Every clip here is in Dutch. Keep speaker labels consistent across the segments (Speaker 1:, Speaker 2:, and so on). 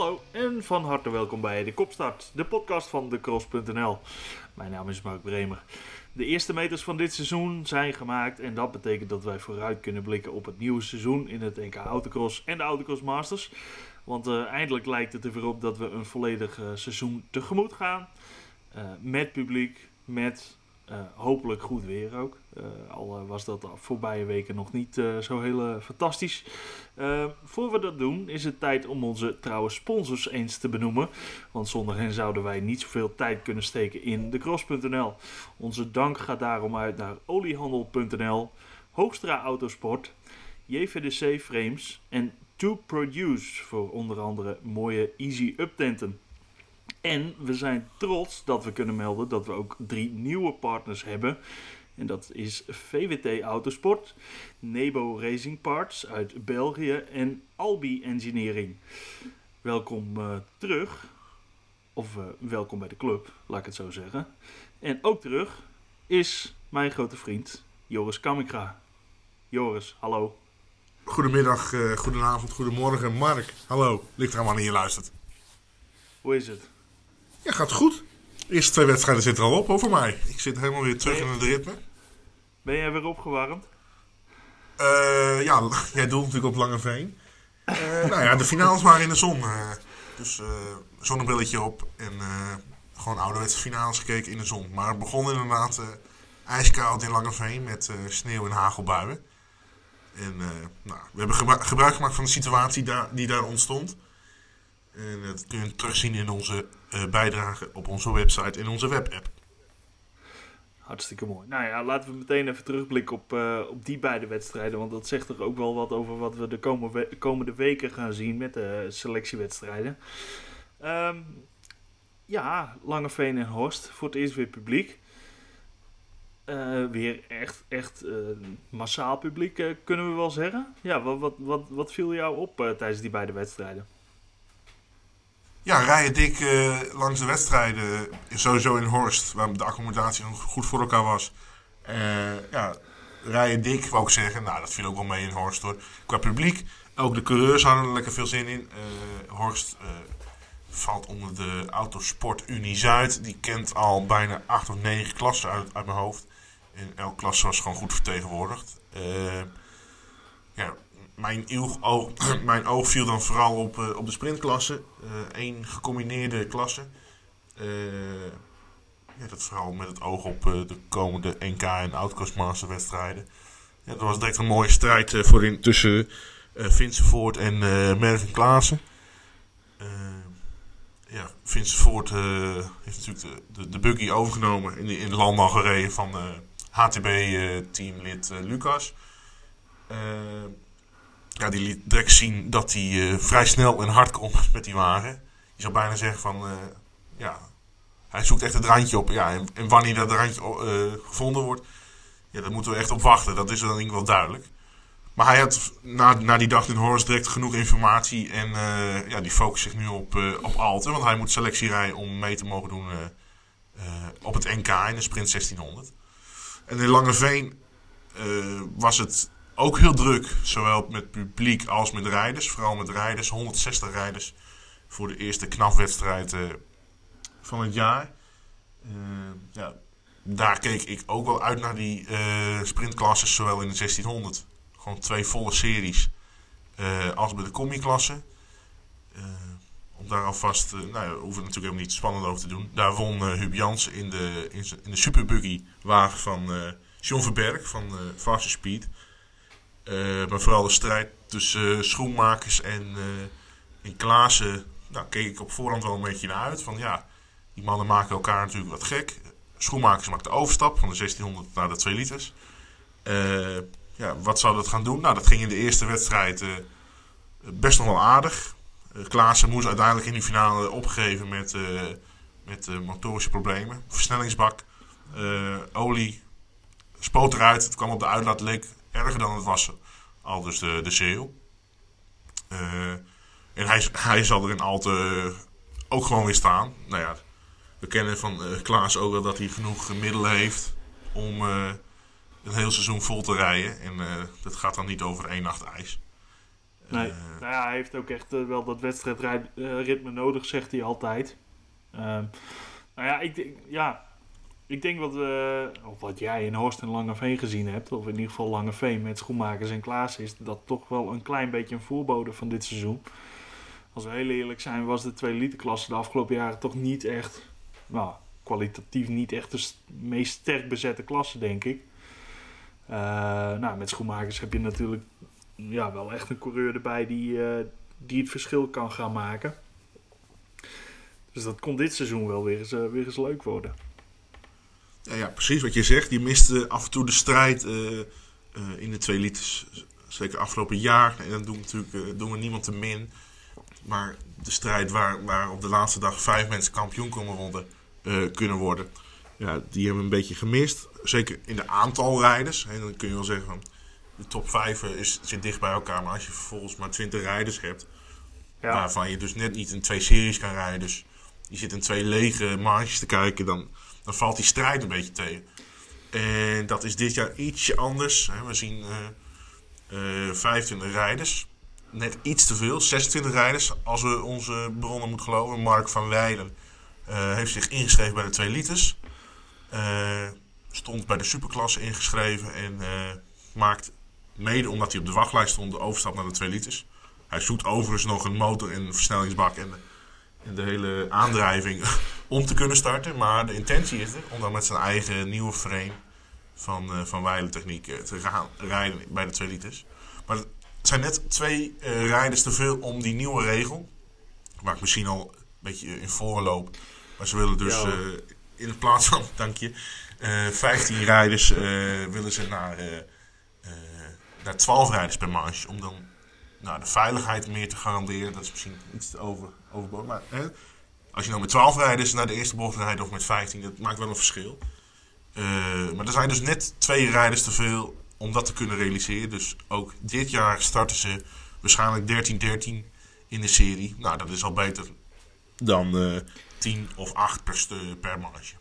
Speaker 1: Hallo en van harte welkom bij de Kopstart, de podcast van decross.nl. Mijn naam is Mark Bremer. De eerste meters van dit seizoen zijn gemaakt en dat betekent dat wij vooruit kunnen blikken op het nieuwe seizoen in het NK Autocross en de Autocross Masters. Want uh, eindelijk lijkt het ervoor op dat we een volledig uh, seizoen tegemoet gaan. Uh, met publiek, met hopelijk goed weer ook. al was dat de voorbije weken nog niet zo heel fantastisch. voor we dat doen is het tijd om onze trouwe sponsors eens te benoemen. Want zonder hen zouden wij niet zoveel tijd kunnen steken in de cross.nl. Onze dank gaat daarom uit naar oliehandel.nl, Hoogstra Autosport, JVDC Frames en To Produce voor onder andere mooie Easy Up tenten. En we zijn trots dat we kunnen melden dat we ook drie nieuwe partners hebben. En dat is VWT Autosport, Nebo Racing Parts uit België en Albi Engineering. Welkom uh, terug, of uh, welkom bij de club, laat ik het zo zeggen. En ook terug is mijn grote vriend Joris Kamikra. Joris, hallo.
Speaker 2: Goedemiddag, uh, goedenavond, goedemorgen. Mark, hallo. Ligt er allemaal in je luistert.
Speaker 1: Hoe is het?
Speaker 2: Ja, gaat goed. De eerste twee wedstrijden zitten er al op over mij. Ik zit helemaal weer terug in het ritme.
Speaker 1: Ben jij weer opgewarmd?
Speaker 2: Uh, ja, jij doelt natuurlijk op Langeveen. Uh, nou ja, de finales waren in de zon. Uh, dus zonnebrilletje op en gewoon ouderwetse finales gekeken in de zon. Maar het begon inderdaad ijskoud in Langeveen met sneeuw en hagelbuien. En nou, we hebben gebruik gemaakt van de situatie daar, die daar ontstond. En dat kun je terugzien in onze uh, bijdrage op onze website en onze webapp.
Speaker 1: Hartstikke mooi. Nou ja, laten we meteen even terugblikken op, uh, op die beide wedstrijden. Want dat zegt er ook wel wat over wat we de komende, weken gaan zien met de selectiewedstrijden. Um, ja, Langeveen en Horst. Voor het eerst weer publiek. Uh, weer echt, echt massaal publiek, kunnen we wel zeggen. Ja, wat, wat, wat, wat viel jou op tijdens die beide wedstrijden?
Speaker 2: Ja, rijden dik langs de wedstrijden. Sowieso in Horst, waar de accommodatie goed voor elkaar was. ja, rijden dik, wou ik zeggen. Nou, dat viel ook wel mee in Horst hoor. Qua publiek, ook de coureurs hadden er lekker veel zin in. Horst valt onder de Autosport Unie Zuid. Die kent al bijna acht of negen klassen uit, uit mijn hoofd. En elke klasse was gewoon goed vertegenwoordigd. Uh, ja, mijn, oog, mijn oog viel dan vooral op, uh, op de sprintklasse. Eén uh, gecombineerde klasse. ja, dat vooral met het oog op de komende NK en Outcross wedstrijden. Ja, dat was direct een mooie strijd voor in, tussen Vincent Voort en Mervin Klaassen. ja, Vincent Voort heeft natuurlijk de, de, buggy overgenomen in de, landbouw gereden van HTB-teamlid Lucas. Ja, die liet direct zien dat hij uh, vrij snel en hard komt met die wagen. Je zou bijna zeggen van, ja, hij zoekt echt het randje op. Ja, en, en wanneer dat randje gevonden wordt, ja, daar moeten we echt op wachten. Dat is dan denk ik wel duidelijk. Maar hij had na, na die dag in Horus direct genoeg informatie. En ja, die focust zich nu op, op Alten. Want hij moet selectie rijden om mee te mogen doen op het NK in de Sprint 1600. En in Langeveen was het ook heel druk, zowel met publiek als met rijders. Vooral met rijders, 160 rijders voor de eerste knafwedstrijd uh, van het jaar. Uh, ja, daar keek ik ook wel uit naar die sprintklasses, zowel in de 1600. Gewoon twee volle series. als bij de combi-klasse. om daar alvast, nou ja, hoeven natuurlijk helemaal niet spannend over te doen. Daar won uh, Hub Jans in de, in, de superbuggy wagen van uh, John Verberg van uh, Faster Speed. Maar vooral de strijd tussen schoenmakers en, en Klaassen, nou, keek ik op voorhand wel een beetje naar uit. Van ja, die mannen maken elkaar natuurlijk wat gek. Schoenmakers maakt de overstap van de 1600 naar de 2 liters. ja, wat zou dat gaan doen? Nou, dat ging in de eerste wedstrijd best nog wel aardig. Uh, Klaassen moest uiteindelijk in die finale opgeven met, met motorische problemen. Versnellingsbak, olie, spoot eruit. Het kwam op de uitlaat, leek erger dan het was. Al dus de, de zeeuw. en hij, hij zal er in Alte ook gewoon weer staan. Nou ja, we kennen van Klaas ook wel dat hij genoeg middelen heeft om een heel seizoen vol te rijden. En dat gaat dan niet over één nacht ijs.
Speaker 1: Nee,
Speaker 2: Eh,
Speaker 1: nou ja, hij heeft ook echt eh, wel dat wedstrijdritme nodig, zegt hij altijd. Ehm, nou ja, ik denk, ja, ik denk wat, we, of wat jij in Horst en Langeveen gezien hebt, of in ieder geval Langeveen met Schoenmakers en Klaas, is dat toch wel een klein beetje een voorbode van dit seizoen. Als we heel eerlijk zijn, was de 2 liter klasse de afgelopen jaren toch niet echt, nou, kwalitatief niet echt de st- meest sterk bezette klasse, denk ik. Eh, nou, met Schoenmakers heb je natuurlijk ja, wel echt een coureur erbij die, eh, die het verschil kan gaan maken. Dus dat kon dit seizoen wel weer eens, eh, weer eens leuk worden.
Speaker 2: Ja, ja, precies wat je zegt. Je miste af en toe de strijd eh, eh, in de twee liters. Zeker afgelopen jaar. En dan doen we natuurlijk eh, doen we niemand te min. Maar de strijd waar, waar op de laatste dag vijf mensen kampioen konden worden, kunnen worden. Ja, die hebben we een beetje gemist. Zeker in de aantal rijders. En dan kun je wel zeggen van de top vijf is, zit dicht bij elkaar. Maar als je vervolgens maar twintig rijders hebt.
Speaker 1: Ja,
Speaker 2: Waarvan je dus net niet in twee series kan rijden. Dus je zit in twee lege marges te kijken. Dan, dan valt die strijd een beetje tegen. En dat is dit jaar ietsje anders. We zien eh eh 25 rijders. Net iets te veel. 26 rijders. Als we onze bronnen moeten geloven. Mark van Weijden eh, heeft zich ingeschreven bij de 2 liters. Eh, stond bij de superklasse ingeschreven. En eh, maakt mede omdat hij op de wachtlijst stond de overstap naar de 2 liters. Hij zoekt overigens nog een motor en versnellingsbak en de, hele aandrijving om te kunnen starten. Maar de intentie is er om dan met zijn eigen nieuwe frame van, eh van Weilentechniek eh, te gaan rijden bij de 2 liters. Maar het zijn net twee eh, rijders te veel om die nieuwe regel. Waar ik misschien al een beetje in voorloop. Maar ze willen dus in plaats van, dank je, eh 15 rijders willen ze naar, naar 12 rijders per marge. Om dan nou, de veiligheid meer te garanderen. Dat is misschien iets te over, overbodig. Maar hè, als je nou met 12 rijders naar de eerste bocht rijdt of met 15, dat maakt wel een verschil. Eh, maar er zijn dus net twee rijders te veel om dat te kunnen realiseren. Dus ook dit jaar starten ze waarschijnlijk 13-13 in de serie. Nou, dat is al beter dan eh 10 of 8 per, per marge.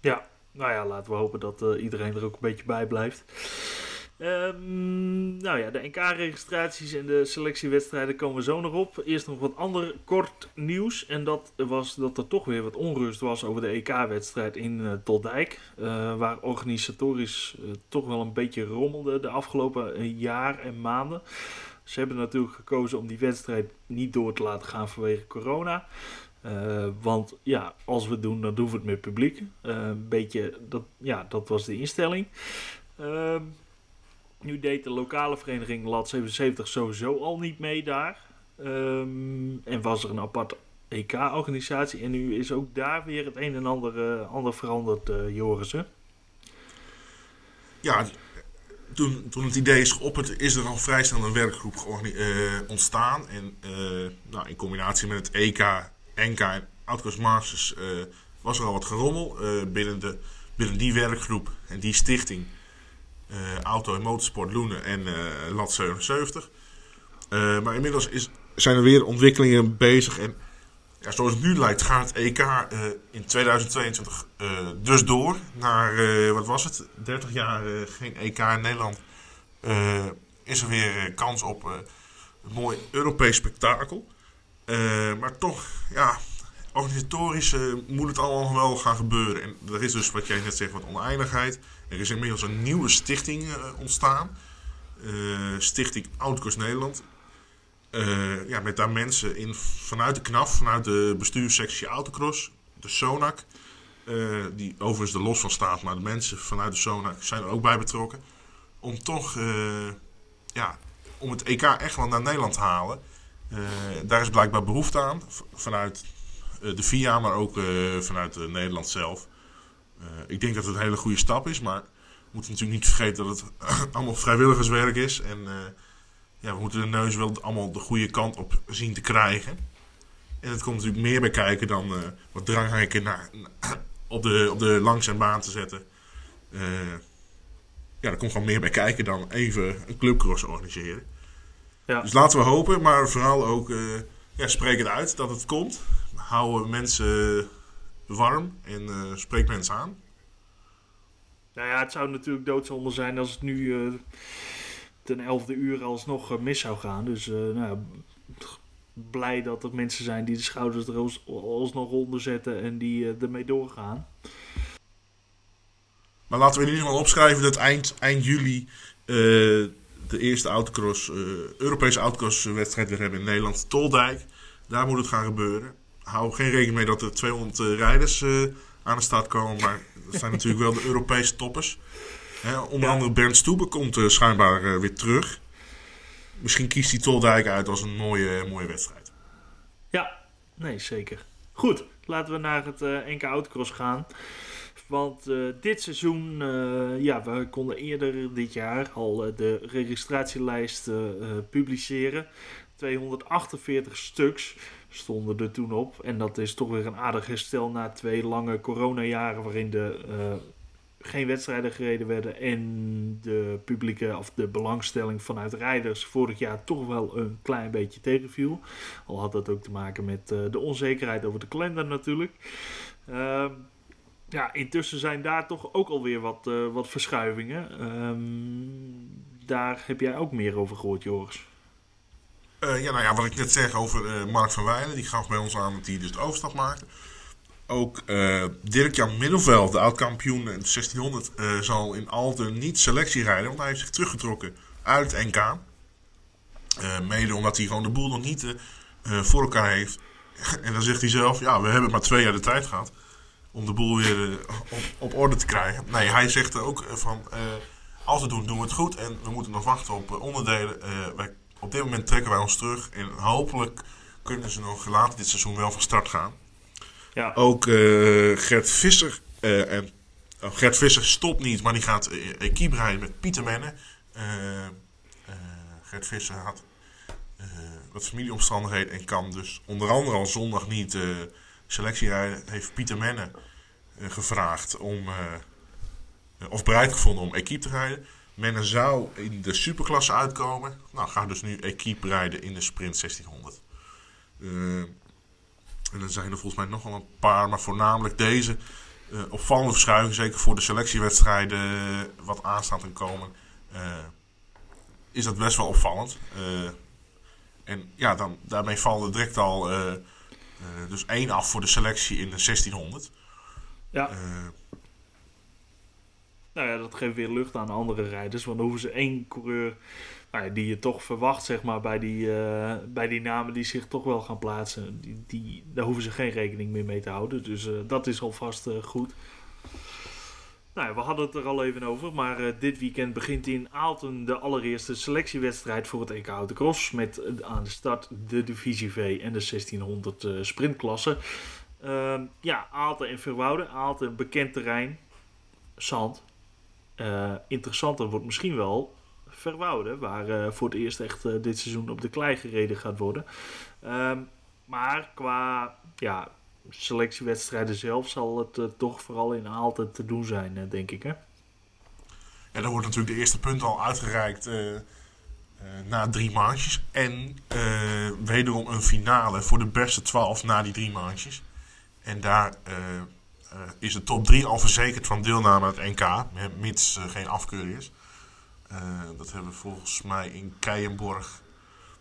Speaker 1: ja, nou ja, laten we hopen dat eh, iedereen er ook een beetje bij blijft. Ehm, nou ja, de NK-registraties en de selectiewedstrijden komen zo nog op. Eerst nog wat ander kort nieuws. En dat was dat er toch weer wat onrust was over de EK-wedstrijd in eh, waar organisatorisch eh, toch wel een beetje rommelde de afgelopen jaar en maanden. Ze hebben natuurlijk gekozen om die wedstrijd niet door te laten gaan vanwege corona. Want ja, als we het doen, dan doen we het met publiek. Een beetje, dat, ja, dat was de instelling. Ehm, nu deed de lokale vereniging Lat 77 sowieso al niet mee daar. Ehm, en was er een aparte EK-organisatie. En nu is ook daar weer het een en ander, eh, ander veranderd, eh Jorissen.
Speaker 2: Ja, toen, toen het idee is geopperd, is er al vrij snel een werkgroep eh, ontstaan. En nou, in combinatie met het EK, NK en Outcoast Masters was er al wat gerommel binnen, de, binnen die werkgroep en die stichting. Eh, Auto en Motorsport Loenen en eh, Lat 77. Eh, maar inmiddels is, zijn er weer ontwikkelingen bezig. En ja, zoals het nu lijkt, gaat het EK in 2022 eh, dus door. Naar, wat was het, 30 jaar geen EK in Nederland. Is er weer kans op een mooi Europees spektakel. Maar toch, ja, organisatorisch moet het allemaal wel gaan gebeuren. En er is dus, wat jij net zegt, wat oneindigheid. Er is inmiddels een nieuwe stichting eh, ontstaan. Eh, stichting Oudkost Nederland. Eh, ja, met daar mensen in vanuit de KNAF, vanuit de bestuurssectie Autocross, de SONAC, die overigens er los van staat, maar de mensen vanuit de SONAC zijn er ook bij betrokken. Om toch, ja, om het EK echt wel naar Nederland te halen. Daar is blijkbaar behoefte aan, vanuit de FIA, maar ook eh, vanuit eh, Nederland zelf. Eh, ik denk dat het een hele goede stap is, maar we moeten natuurlijk niet vergeten dat het allemaal vrijwilligerswerk is. En eh, ja, we moeten de neus wel allemaal de goede kant op zien te krijgen. En het komt natuurlijk meer bij kijken dan eh, wat dranghekken naar, op, de, op de langzaamaan te zetten. Eh, ja, er komt gewoon meer bij kijken dan even een clubcross organiseren.
Speaker 1: Ja.
Speaker 2: Dus laten we hopen, maar vooral ook eh, ja, spreek het uit dat het komt. Hou mensen warm en eh, spreek mensen aan.
Speaker 1: Nou ja, het zou natuurlijk doodzonde zijn als het nu, eh, ten elfde uur alsnog mis zou gaan. Dus nou, blij dat er mensen zijn die de schouders er alsnog onder zetten en die ermee doorgaan.
Speaker 2: Maar laten we in ieder geval opschrijven dat eind, eind juli de eerste autocross, Europese autocross wedstrijd weer hebben in Nederland. Toldijk, daar moet het gaan gebeuren. Hou geen rekening mee dat er 200 rijders aan de start komen. Maar dat zijn natuurlijk wel de Europese toppers. onder andere Bernd Stoebe komt uh, schijnbaar weer terug. Misschien kiest hij Toldijk uit als een mooie, mooie wedstrijd.
Speaker 1: Ja, nee, zeker. Goed, laten we naar het NK Autocross gaan. Want dit seizoen, ja, we konden eerder dit jaar al de registratielijst publiceren. 248 stuks stonden er toen op. En dat is toch weer een aardig herstel na twee lange coronajaren waarin de, uh, geen wedstrijden gereden werden en de publieke of de belangstelling vanuit rijders vorig jaar toch wel een klein beetje tegenviel. Al had dat ook te maken met uh, de onzekerheid over de kalender natuurlijk. Uh, ja, intussen zijn daar toch ook alweer wat, uh, wat verschuivingen. Um, daar heb jij ook meer over gehoord, Joris.
Speaker 2: Uh, ja, nou ja, wat ik net zeg over uh, Mark van Wijlen, die gaf bij ons aan dat hij dus de overstap maakte. Ook uh, Dirk-Jan Middelveld, de oud-kampioen in 1600, zal in Alten niet selectie rijden, want hij heeft zich teruggetrokken uit NK. mede omdat hij gewoon de boel nog niet voor elkaar heeft. en dan zegt hij zelf, ja, we hebben maar twee jaar de tijd gehad om de boel weer op, op, orde te krijgen. Nee, hij zegt ook van, als we doen, doen we het goed en we moeten nog wachten op onderdelen. wij op dit moment trekken wij ons terug. En hopelijk kunnen ze nog later dit seizoen wel van start gaan. Ja. Ook uh, Gert Visser. Uh, en, oh, Gert Visser stopt niet, maar die gaat uh, equipe rijden met Pieter Menne. Gert Visser had wat familieomstandigheden en kan dus onder andere al zondag niet selectie rijden. Heeft Pieter Menne gevraagd om. of bereid gevonden om equipe te rijden. Men zou in de superklasse uitkomen. Nou, gaat dus nu equipe rijden in de sprint 1600. Uh, eh, en dan zijn er volgens mij nog wel een paar, maar voornamelijk deze uh, opvallende verschuiving, zeker voor de selectiewedstrijden uh, wat aanstaan te komen, is dat best wel opvallend. en ja, dan, daarmee valt er direct al dus één af voor de selectie in de 1600. Ja.
Speaker 1: Nou ja, dat geeft weer lucht aan andere rijders. Want dan hoeven ze één coureur nou ja, die je toch verwacht, zeg maar, bij die, uh, bij die namen die zich toch wel gaan plaatsen. Die, die, daar hoeven ze geen rekening meer mee te houden. Dus uh, dat is alvast uh, goed. Nou ja, we hadden het er al even over, maar dit weekend begint in Aalten de allereerste selectiewedstrijd voor het EK Autocross. Met aan de start de Divisie V en de 1600 sprintklasse. Ehm, ja, Aalten en Verwoude. Aalten, bekend terrein. Zand, uh, interessanter wordt misschien wel Verwouden, waar uh, voor het eerst echt uh, dit seizoen op de klei gereden gaat worden. Um, maar qua ja, selectiewedstrijden zelf zal het toch vooral in altijd te doen zijn, denk ik. Hè?
Speaker 2: Ja, dan wordt natuurlijk de eerste punt al uitgereikt na drie maandjes. En wederom een finale voor de beste twaalf na die drie maandjes. En daar is de top 3 al verzekerd van deelname aan het NK, mits uh, geen afkeuring is. Uh, dat hebben we volgens mij in Keienborg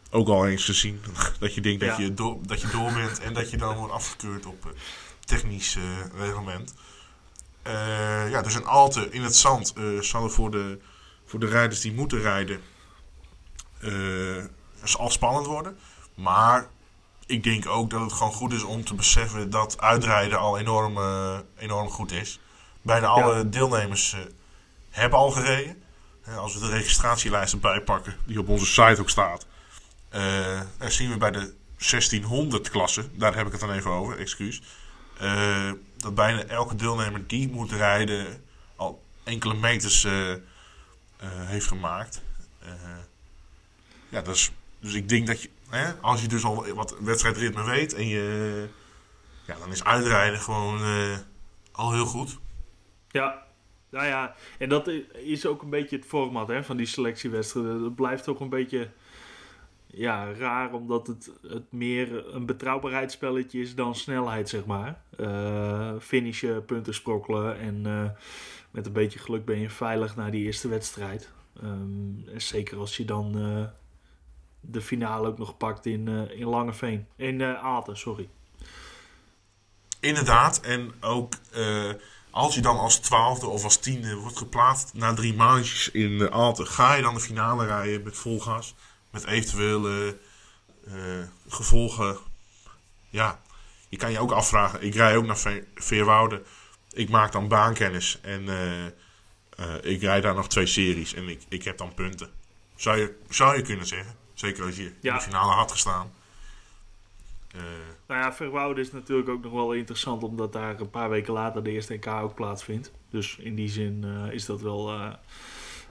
Speaker 2: ook al eens gezien. dat je denkt ja. dat, je door, dat je door bent en dat je dan wordt afgekeurd op technisch reglement. ja, dus een Alte in het zand zal er voor de, voor de rijders die moeten rijden zal spannend worden. Maar ik denk ook dat het gewoon goed is om te beseffen dat uitrijden al enorm, uh, enorm goed is. Bijna alle deelnemers uh, hebben al gereden. Uh, als we de registratielijst erbij pakken, die op onze site ook staat. dan zien we bij de 1600 klasse, daar heb ik het dan even over, excuus. dat bijna elke deelnemer die moet rijden al enkele meters heeft gemaakt. ja, dus, dus ik denk dat je Hè? Als je dus al wat wedstrijdritme weet en je, ja, dan is uitrijden gewoon uh, al heel goed.
Speaker 1: Ja, nou ja, en dat is ook een beetje het format hè, van die selectiewedstrijden. Het blijft toch een beetje ja, raar, omdat het, het meer een betrouwbaarheidsspelletje is dan snelheid, zeg maar. Uh, finishen, punten sprokkelen en uh, met een beetje geluk ben je veilig naar die eerste wedstrijd. Ehm, zeker als je dan de finale ook nog pakt in, in Langeveen. In Aalten, sorry.
Speaker 2: Inderdaad, en ook als je dan als twaalfde of als tiende wordt geplaatst na drie maandjes in uh, Aalten, ga je dan de finale rijden met vol gas, met eventuele gevolgen. Ja, je kan je ook afvragen. Ik rij ook naar Ve Veerwoude. Ik maak dan baankennis. En uh, ik rijd daar nog twee series. En ik, ik heb dan punten. Zou je, zou je kunnen zeggen. Zeker als je in de finale had gestaan.
Speaker 1: Uh, nou ja, Verwoude is natuurlijk ook nog wel interessant. Omdat daar een paar weken later de eerste NK ook plaatsvindt. Dus in die zin is dat wel,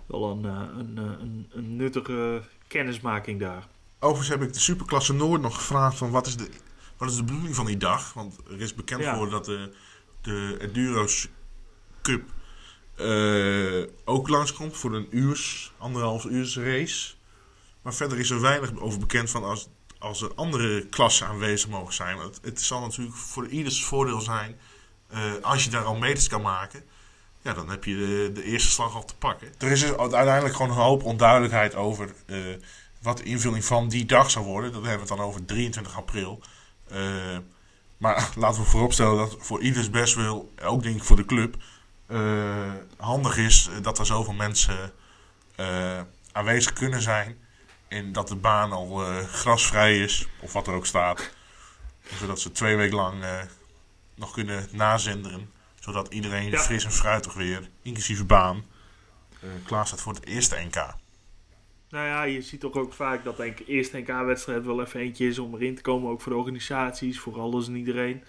Speaker 1: wel een, een, een, een nuttige kennismaking daar.
Speaker 2: Overigens heb ik de Superklasse Noord nog gevraagd van wat is de wat is de bedoeling van die dag? Want er is bekend ja. voor dat de, de Enduro's Cup ook langskomt voor een uurs, anderhalf uurs race. Maar verder is er weinig over bekend van als, als er andere klassen aanwezig mogen zijn. Het, het zal natuurlijk voor ieders voordeel zijn uh, als je daar al meters kan maken. Ja, dan heb je de, de eerste slag al te pakken. Er is dus uiteindelijk gewoon een hoop onduidelijkheid over uh, wat de invulling van die dag zou worden. Dat hebben we het dan over 23 april. Uh, maar laten we vooropstellen dat voor ieders best wil, ook denk ik voor de club, handig is dat er zoveel mensen aanwezig kunnen zijn. En dat de baan al grasvrij is, of wat er ook staat. Zodat ze twee weken lang nog kunnen nazenderen. Zodat iedereen ja. fris en fruitig weer, inclusief de baan, klaar staat voor het eerste NK.
Speaker 1: Nou ja, je ziet toch ook vaak dat denk ik eerst NK-wedstrijd wel even eentje is om erin te komen. Ook voor de organisaties, voor alles en iedereen.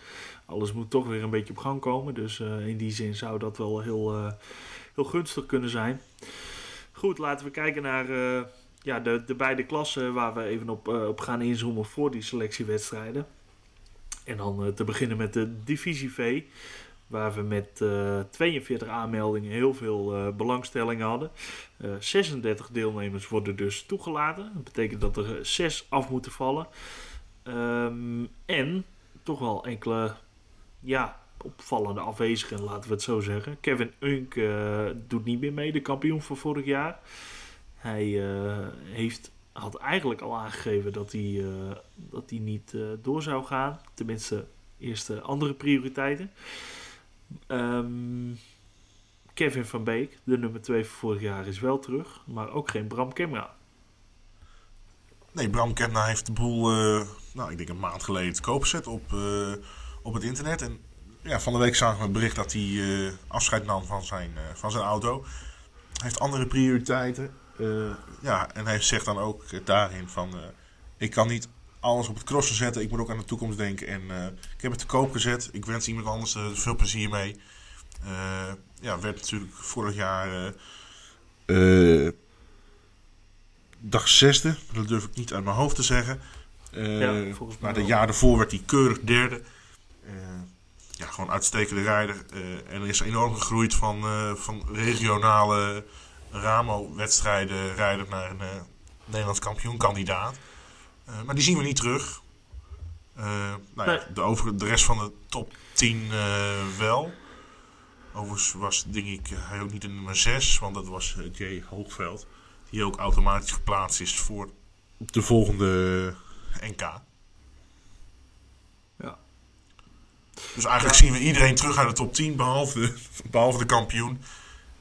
Speaker 1: Alles moet toch weer een beetje op gang komen. Dus uh, in die zin zou dat wel heel, uh, heel gunstig kunnen zijn. Goed, laten we kijken naar uh, ja, de, de beide klassen waar we even op, op gaan inzoomen voor die selectiewedstrijden. En dan te beginnen met de Divisie V. Waar we met uh, eh, 42 aanmeldingen heel veel uh, belangstelling hadden. Uh, eh, 36 deelnemers worden dus toegelaten. Dat betekent dat er 6 af moeten vallen. Um, en toch wel enkele ja, opvallende afwezigen, laten we het zo zeggen. Kevin Unk doet niet meer mee, de kampioen van vorig jaar. Hij heeft, had eigenlijk al aangegeven dat hij, dat hij niet door zou gaan. Tenminste, eerste andere prioriteiten. Um, Kevin van Beek, de nummer 2 van vorig jaar, is wel terug. Maar ook geen Bram Kemna.
Speaker 2: Nee, Bram Kemna heeft de boel, nou, ik denk een maand geleden te koop gezet op, het internet. En ja, van de week zagen we het bericht dat hij afscheid nam van zijn, van zijn auto. Hij heeft andere prioriteiten. Ja, en hij zegt dan ook daarin van... ik kan niet alles op het crossen zetten. Ik moet ook aan de toekomst denken. En uh, ik heb het te koop gezet. Ik wens iemand anders uh, veel plezier mee. Uh, ja, werd natuurlijk vorig jaar dag zesde. Dat durf ik niet uit mijn hoofd te zeggen. Ja, maar de jaar daarvoor werd hij keurig derde. ja, gewoon uitstekende rijder. en er is enorm gegroeid van, van regionale Ramo-wedstrijden rijder naar een Nederlands kampioenkandidaat. Uh, maar die zien we niet terug. Uh, nou ja, de, over, de rest van de top 10 uh, eh, wel. Overigens was, denk ik, hij ook niet in nummer 6, want dat was Jay Hoogveld. Die ook automatisch geplaatst is voor de volgende NK.
Speaker 1: Ja.
Speaker 2: Dus eigenlijk zien we iedereen terug uit de top 10, behalve de, behalve de kampioen.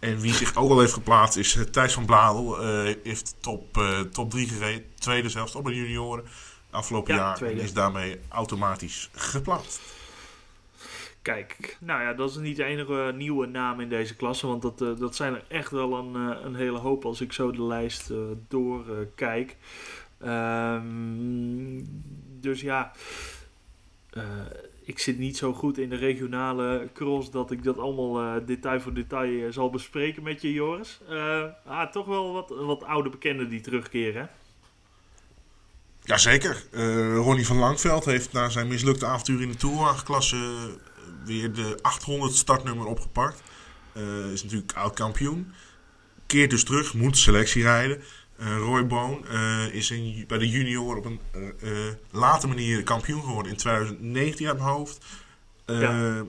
Speaker 2: En wie zich ook al heeft geplaatst is Thijs van Bladel. Uh, heeft top, uh, top 3 gereden. Tweede zelfs op de junioren. Afgelopen jaar. En is daarmee automatisch geplaatst.
Speaker 1: Kijk, nou ja, dat is niet de enige nieuwe naam in deze klasse. Want dat, uh, dat zijn er echt wel een, een hele hoop als ik zo de lijst doorkijk. Um, dus ja ik zit niet zo goed in de regionale cross dat ik dat allemaal uh, detail voor detail uh, zal bespreken met je, Joris. Uh, ah, toch wel wat, wat oude bekenden die terugkeren.
Speaker 2: Jazeker. Ronnie van Langveld heeft na zijn mislukte avontuur in de Tourwagenklasse weer de 800 startnummer opgepakt. is natuurlijk oud kampioen. Keert dus terug, moet selectie rijden. Uh, Roy Boon uh, is in, bij de junior op een uh, late manier kampioen geworden in 2019 uit mijn hoofd. Ja.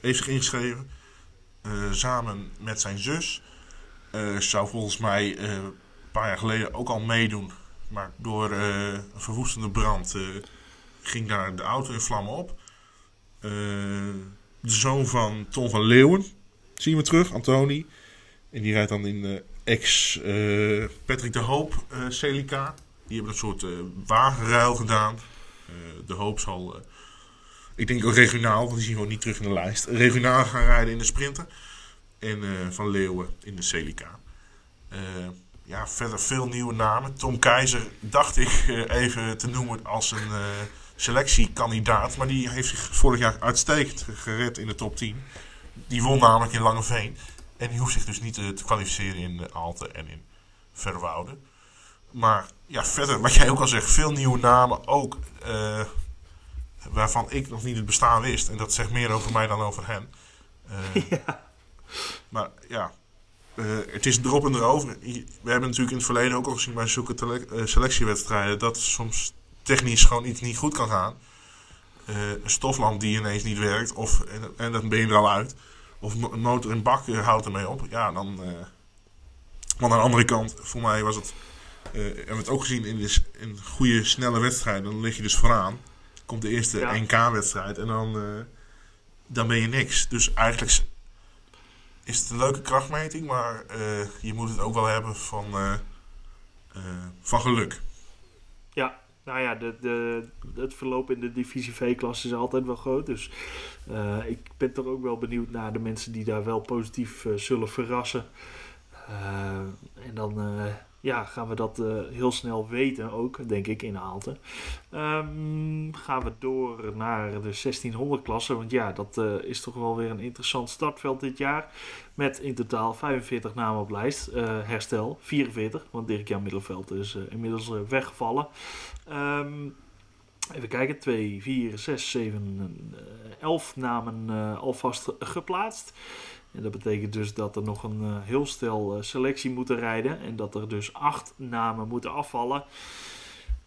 Speaker 2: Heeft zich ingeschreven samen met zijn zus. zou volgens mij een paar jaar geleden ook al meedoen. Maar door een verwoestende brand ging daar de auto in vlammen op. de zoon van Tom van Leeuwen zien we terug, Antoni. En die rijdt dan in ex Patrick de Hoop Celica. Die hebben een soort wagenruil gedaan. de Hoop zal ik denk ook regionaal, want die zien we niet terug in de lijst. Regionaal gaan rijden in de Sprinter. En Van Leeuwen in de Celica. Ja, verder veel nieuwe namen. Tom Keizer dacht ik even te noemen als een selectiekandidaat. Maar die heeft zich vorig jaar uitstekend gered in de top 10. Die won namelijk in Langeveen. En die hoeft zich dus niet te kwalificeren in Alten en in Verwoude. Maar ja, verder, wat jij ook al zegt, veel nieuwe namen. Ook waarvan ik nog niet het bestaan wist. En dat zegt meer over mij dan over hen. Uh, ja. Maar ja, uh, het is erop en erover. We hebben natuurlijk in het verleden ook al gezien bij zulke uh, selectiewedstrijden dat soms technisch gewoon iets niet goed kan gaan. een stoflamp die ineens niet werkt, of, en, en dan ben je er al uit. Of een motor in bak houdt ermee op. Ja, dan. want aan de andere kant, voor mij was het. we hebben het ook gezien in, de, in goede, snelle wedstrijden. Dan lig je dus vooraan komt de eerste NK-wedstrijd en dan, dan ben je niks. Dus eigenlijk is het een leuke krachtmeting, maar uh, je moet het ook wel hebben van, uh, van geluk.
Speaker 1: Ja, nou ja, de, de, het verloop in de divisie V-klasse is altijd wel groot. Dus ik ben toch ook wel benieuwd naar de mensen die daar wel positief zullen verrassen. en dan ja, gaan we dat uh, heel snel weten ook, denk ik, in Aalten. Um, gaan we door naar de 1600 klasse, want ja, dat uh, is toch wel weer een interessant startveld dit jaar. Met in totaal 45 namen op lijst. Uh, herstel, 44, want Dirk-Jan Middelveld is inmiddels weggevallen. Um, Even kijken, 2, 4, 6, 7, 11 namen alvast geplaatst. En dat betekent dus dat er nog een uh, heel stel uh, selectie moeten rijden. En dat er dus acht namen moeten afvallen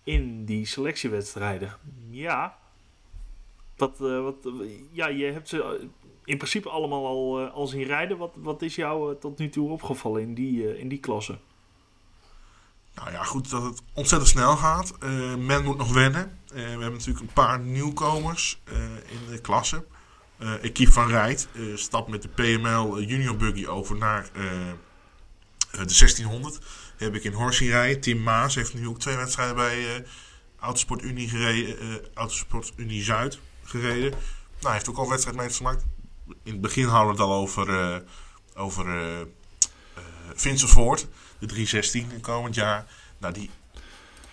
Speaker 1: in die selectiewedstrijden. Ja, wat, uh, wat, ja je hebt ze in principe allemaal al, al zien rijden. Wat, wat is jou tot nu toe opgevallen in die, in die klasse?
Speaker 2: Nou ja, goed dat het ontzettend snel gaat. men moet nog wennen. we hebben natuurlijk een paar nieuwkomers in de klasse. Uh, eh, Equipe van Rijt uh, stapt met de PML eh, Junior Buggy over naar de 1600. heb ik in Horsie rijden. Tim Maas heeft nu ook twee wedstrijden bij Autosport Unie gereden. Autosport Unie Zuid gereden. Nou, hij heeft ook al wedstrijd mee gemaakt. In het begin hadden we het al over, over Vincent Voort. De 316 in komend jaar. Nou, die,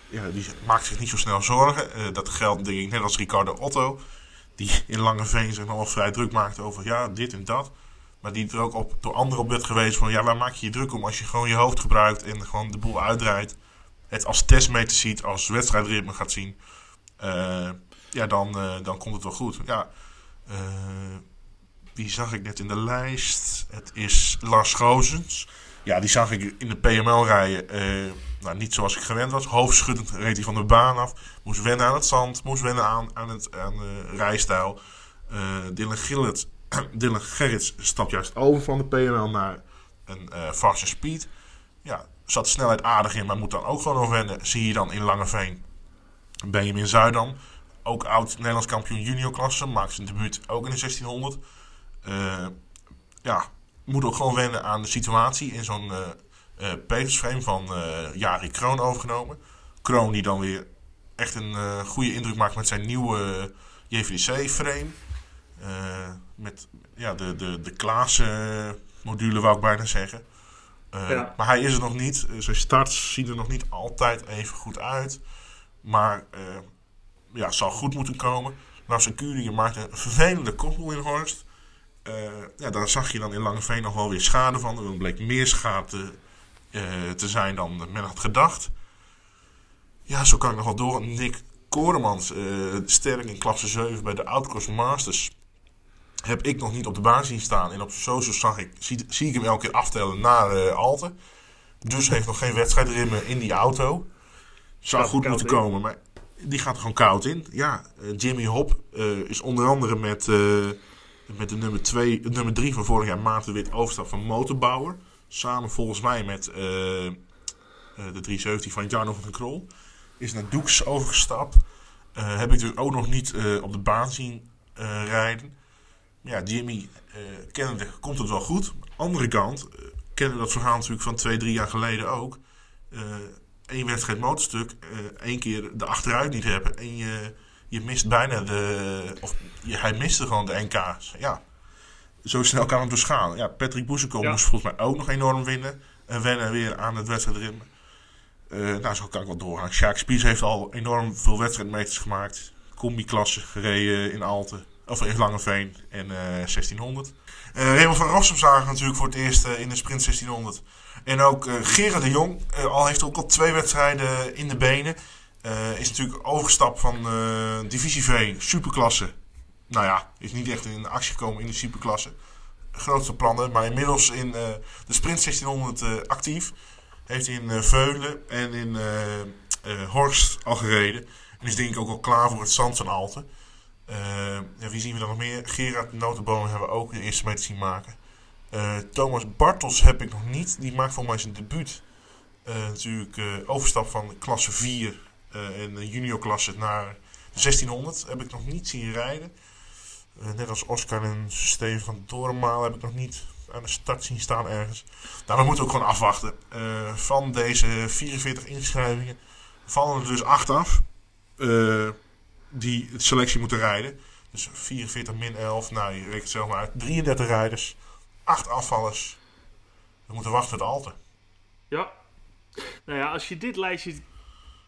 Speaker 2: ja, die maakt zich niet zo snel zorgen. dat geldt denk ik net als Ricardo Otto die in Lange Veen zich nog vrij druk maakte over ja, dit en dat. Maar die er ook op, door anderen op werd geweest van ja, waar maak je je druk om als je gewoon je hoofd gebruikt en gewoon de boel uitdraait. Het als testmeter ziet, als wedstrijdritme gaat zien. Uh, ja, dan, uh, dan komt het wel goed. Ja, uh, wie zag ik net in de lijst? Het is Lars Gozens. Ja, die zag ik in de PML rijden. Uh, nou, niet zoals ik gewend was. Hoofdschuddend reed hij van de baan af. Moest wennen aan het zand. Moest wennen aan, aan, het, de rijstijl. Uh, Dylan, Gillet, Dylan Gerrits stapt juist over van de PML naar een uh, faster speed. Ja, zat snelheid aardig in, maar moet dan ook gewoon nog wennen. Zie je dan in Langeveen. Benjamin Zuidam. Ook oud Nederlands kampioen junior klasse. Maakt zijn debuut ook in de 1600. Uh, ja, moet ook gewoon wennen aan de situatie in zo'n uh, Petersframe van uh, Jari Kroon overgenomen. Kroon die dan weer echt een goede indruk maakt met zijn nieuwe JVDC-frame. met ja, de, de, de Klaas-module wou ik bijna zeggen. Ja. Maar hij is er nog niet. zijn starts zien er nog niet altijd even goed uit. Maar ja, zal goed moeten komen. Nou, zijn Curie maakt een vervelende koppel in Horst. Uh, ja, daar zag je dan in Langeveen nog wel weer schade van. Er bleek meer schade uh, te zijn dan men had gedacht. Ja, zo kan ik nog wel door. Nick Koremans, uh, sterk in klasse 7 bij de Outcross Masters. Heb ik nog niet op de baan zien staan. En op socials zag ik, zie, zie ik hem elke keer aftellen naar uh, Alten. Dus heeft nog geen wedstrijdrimmen in die auto. Zou goed moeten komen, maar die gaat er gewoon koud in. Ja, Jimmy Hop is onder andere met, met de nummer 2, nummer 3 van vorig jaar Maarten Wit overstap van Motorbouwer samen volgens mij met de 317 van Jarno van den Krol, is naar Doeks overgestapt. heb ik natuurlijk ook nog niet op de baan zien rijden. Ja, Jimmy kennende komt het wel goed. Andere kant kennen we dat verhaal natuurlijk van twee, drie jaar geleden ook. Eén wedstrijd motorstuk, één keer de achteruit niet hebben en je je mist bijna de. Of je, hij miste gewoon de NK's. Ja. Zo snel kan het dus gaan. Ja, Patrick Boezekom moest volgens mij ook nog enorm winnen. En wennen weer aan het wedstrijdritme. Uh, nou, zo kan ik wel doorgaan. Sjaak Spies heeft al enorm veel wedstrijdmeters gemaakt. Combi-klasse gereden in Alten. Of in Langeveen en uh, 1600. Uh, Raymond van Rossum zagen natuurlijk voor het eerst uh, in de sprint 1600. En ook uh, Gerard de Jong al heeft ook al twee wedstrijden in de benen. Uh, is natuurlijk overgestapt van uh, Divisie V, superklasse. Nou ja, is niet echt in actie gekomen in de superklasse. Grootste plannen, maar inmiddels in uh, de Sprint 1600 actief. Heeft in Veulen en in Horst al gereden. En is denk ik ook al klaar voor het Zand van Alten. Ja, wie zien we dan nog meer? Gerard Notenboom hebben we ook de eerste mee te zien maken. Thomas Bartels heb ik nog niet. Die maakt volgens mij zijn debuut. natuurlijk overstap van klasse 4 uh, in de juniorklasse naar de 1600 heb ik nog niet zien rijden. Uh, net als Oscar en Steven van Dorenmaal heb ik nog niet aan de start zien staan ergens. Nou, we moeten ook gewoon afwachten. Uh, van deze 44 inschrijvingen vallen er dus 8 af. die het selectie moeten rijden. Dus 44 min 11, nou je rekent zelf maar uit. 33 rijders, 8 afvallers. We moeten wachten tot Alten.
Speaker 1: Ja. Nou ja, als je dit lijstje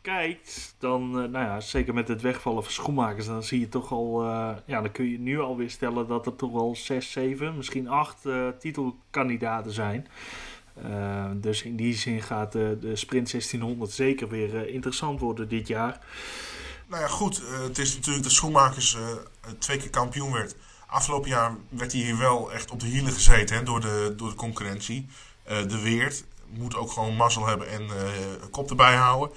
Speaker 1: kijkt, dan, uh, nou ja, zeker met het wegvallen van schoenmakers, dan zie je toch al, uh, ja, dan kun je nu alweer stellen dat er toch wel 6, 7, misschien 8 uh, eh, titelkandidaten zijn. dus in die zin gaat de Sprint 1600 zeker weer interessant worden dit jaar.
Speaker 2: Nou ja, goed, het is natuurlijk de schoenmakers twee keer kampioen werd. Afgelopen jaar werd hij hier wel echt op de hielen gezeten hè, door, de, door de concurrentie. de Weert moet ook gewoon mazzel hebben en kop erbij houden.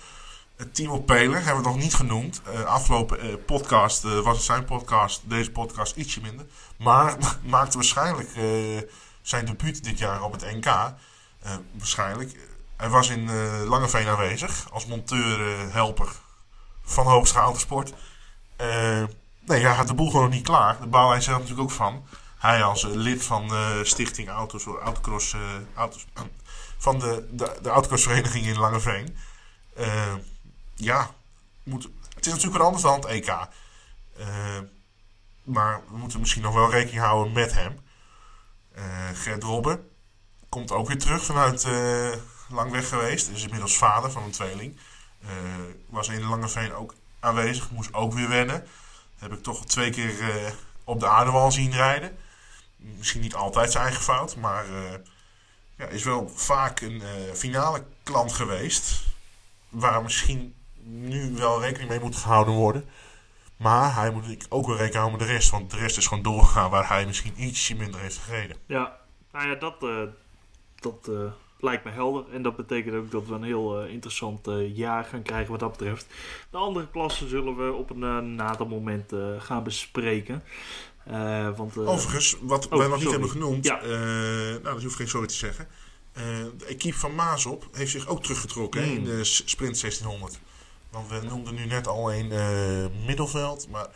Speaker 2: Timo Peler hebben we nog niet genoemd. Uh, afgelopen uh, podcast was het zijn podcast, deze podcast ietsje minder. Maar maakte waarschijnlijk zijn debuut dit jaar op het NK. waarschijnlijk. Hij was in Langeveen aanwezig als monteur-helper van Hoogste Autosport. nee, hij had de boel gewoon niet klaar. De bouw hij zelf natuurlijk ook van. Hij als lid van stichting Autos, Autocross, Autos, van de, de, de Autocrossvereniging in Langeveen ja, moet, het is natuurlijk wat anders dan het EK. Uh, maar we moeten misschien nog wel rekening houden met hem. Uh, Gert Robben komt ook weer terug vanuit uh, lang weg geweest. Is inmiddels vader van een tweeling. was in Langeveen ook aanwezig. Moest ook weer wennen. Heb ik toch twee keer op de aardewal zien rijden. Misschien niet altijd zijn eigen fout. Maar ja, is wel vaak een finale klant geweest. Waar misschien nu wel rekening mee moet gehouden worden. Maar hij moet ook wel rekening houden met de rest. Want de rest is gewoon doorgegaan waar hij misschien ietsje minder heeft gereden.
Speaker 1: Ja, nou ja, dat, uh, dat uh, lijkt me helder. En dat betekent ook dat we een heel uh, interessant jaar gaan krijgen wat dat betreft. De andere klassen zullen we op een nader moment gaan bespreken. want,
Speaker 2: Overigens, wat oh, wij nog niet hebben genoemd, ja. nou dat hoef ik geen sorry te zeggen. de equipe van Maasop heeft zich ook teruggetrokken mm. in de sprint 1600. Want we noemden nu net al een uh, middelveld, maar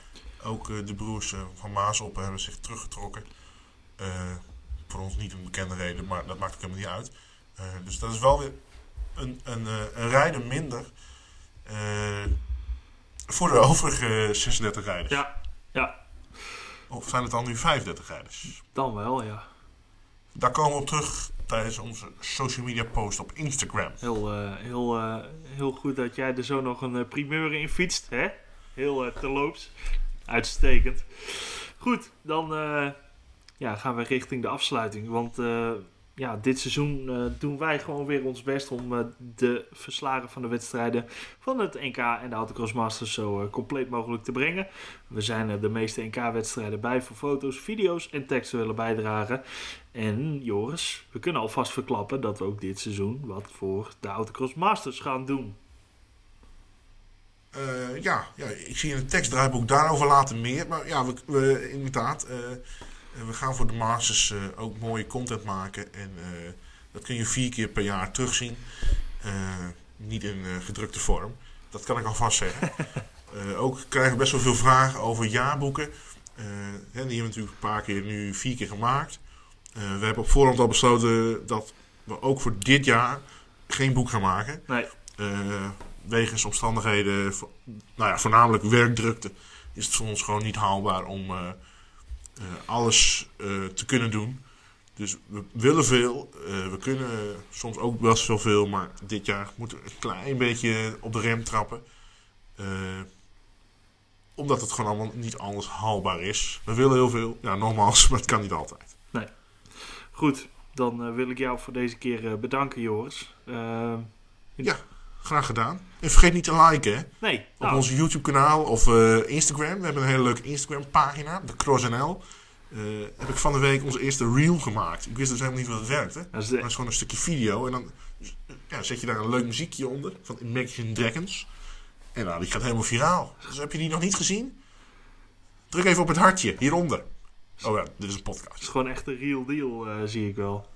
Speaker 2: ook uh, de broers uh, van Maasop hebben zich teruggetrokken. voor ons niet een bekende reden, maar dat maakt ook helemaal niet uit. dus dat is wel weer een, een, een rijder minder voor de overige 36 rijders.
Speaker 1: Ja, ja.
Speaker 2: Of zijn het dan nu 35 rijders?
Speaker 1: Dan wel, ja.
Speaker 2: Daar komen we op terug tijdens onze social media post op Instagram.
Speaker 1: Heel, uh, heel, uh, heel goed dat jij er zo nog een uh, primeur in fietst. Hè? Heel terloops. Uitstekend. Goed, dan ja, gaan we richting de afsluiting. Want ja, dit seizoen uh, doen wij gewoon weer ons best om uh, de verslagen van de wedstrijden van het NK en de Autocross Masters zo uh, compleet mogelijk te brengen. We zijn er de meeste NK-wedstrijden bij voor foto's, video's en willen bijdragen. En Joris, we kunnen alvast verklappen dat we ook dit seizoen wat voor de Autocross Masters gaan doen.
Speaker 2: ja, ja, ik zie in het tekstdraaiboek daarover later meer. Maar ja, we, we inderdaad we gaan voor de Masters uh, ook mooie content maken. En uh, Dat kun je vier keer per jaar terugzien. Eh, niet in eh, gedrukte vorm. Dat kan ik alvast zeggen. Eh, ook krijgen we best wel veel vragen over jaarboeken. Eh, hè, die hebben we natuurlijk een paar keer nu vier keer gemaakt. Eh, we hebben op voorhand al besloten dat we ook voor dit jaar geen boek gaan maken.
Speaker 1: Nee,
Speaker 2: Eh, wegens omstandigheden, nou ja, voornamelijk werkdrukte, is het voor ons gewoon niet haalbaar om eh, eh, alles eh, te kunnen doen. Dus we willen veel, eh, we kunnen soms ook best wel veel, maar dit jaar moeten we een klein beetje op de rem trappen. Eh, omdat het gewoon allemaal niet anders haalbaar is. We willen heel veel, ja nogmaals, maar het kan niet altijd.
Speaker 1: goed. Dan eh, wil ik jou voor deze keer eh, bedanken, Joris. Eh,
Speaker 2: Graag gedaan. En vergeet niet te liken hè.
Speaker 1: nee,
Speaker 2: Op
Speaker 1: nou,
Speaker 2: ons YouTube kanaal of eh, Instagram. We hebben een hele leuke Instagram pagina. De CrossNL. Eh heb ik van de week onze eerste reel gemaakt. Ik wist dus helemaal niet hoe dat werkte.
Speaker 1: dat is
Speaker 2: Maar het is gewoon een stukje video. En dan ja, zet je daar een leuk muziekje onder. Van Imagine Dragons. En nou, die gaat helemaal viraal. Dus heb je die nog niet gezien? Druk even op het hartje. Hieronder. Oh ja, dit is een
Speaker 1: het is
Speaker 2: podcast.
Speaker 1: gewoon echt een real deal, eh, zie ik wel.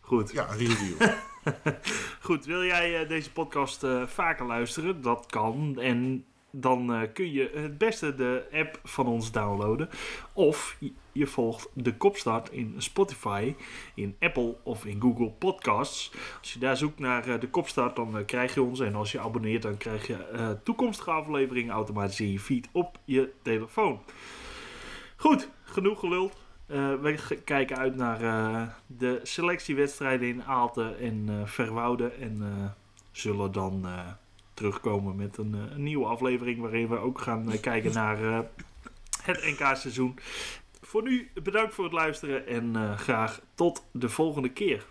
Speaker 1: Goed.
Speaker 2: Ja, een real deal.
Speaker 1: Goed, wil jij eh, deze podcast eh, vaker luisteren? Dat kan. En dan eh, kun je het beste de app van ons downloaden. Of je- volgt de Kopstart in Spotify, in Apple of in Google Podcasts. Als je daar zoekt naar de Kopstart, dan krijg je ons. En als je abonneert, dan krijg je toekomstige afleveringen automatisch in je feed op je telefoon. Goed, genoeg geluld. Eh, we kijken uit naar eh, de selectiewedstrijden in Aalten en eh Verwoude. En zullen dan terugkomen met een, een nieuwe aflevering waarin we ook gaan kijken naar het NK-seizoen. Voor nu bedankt voor het luisteren en graag tot de volgende keer.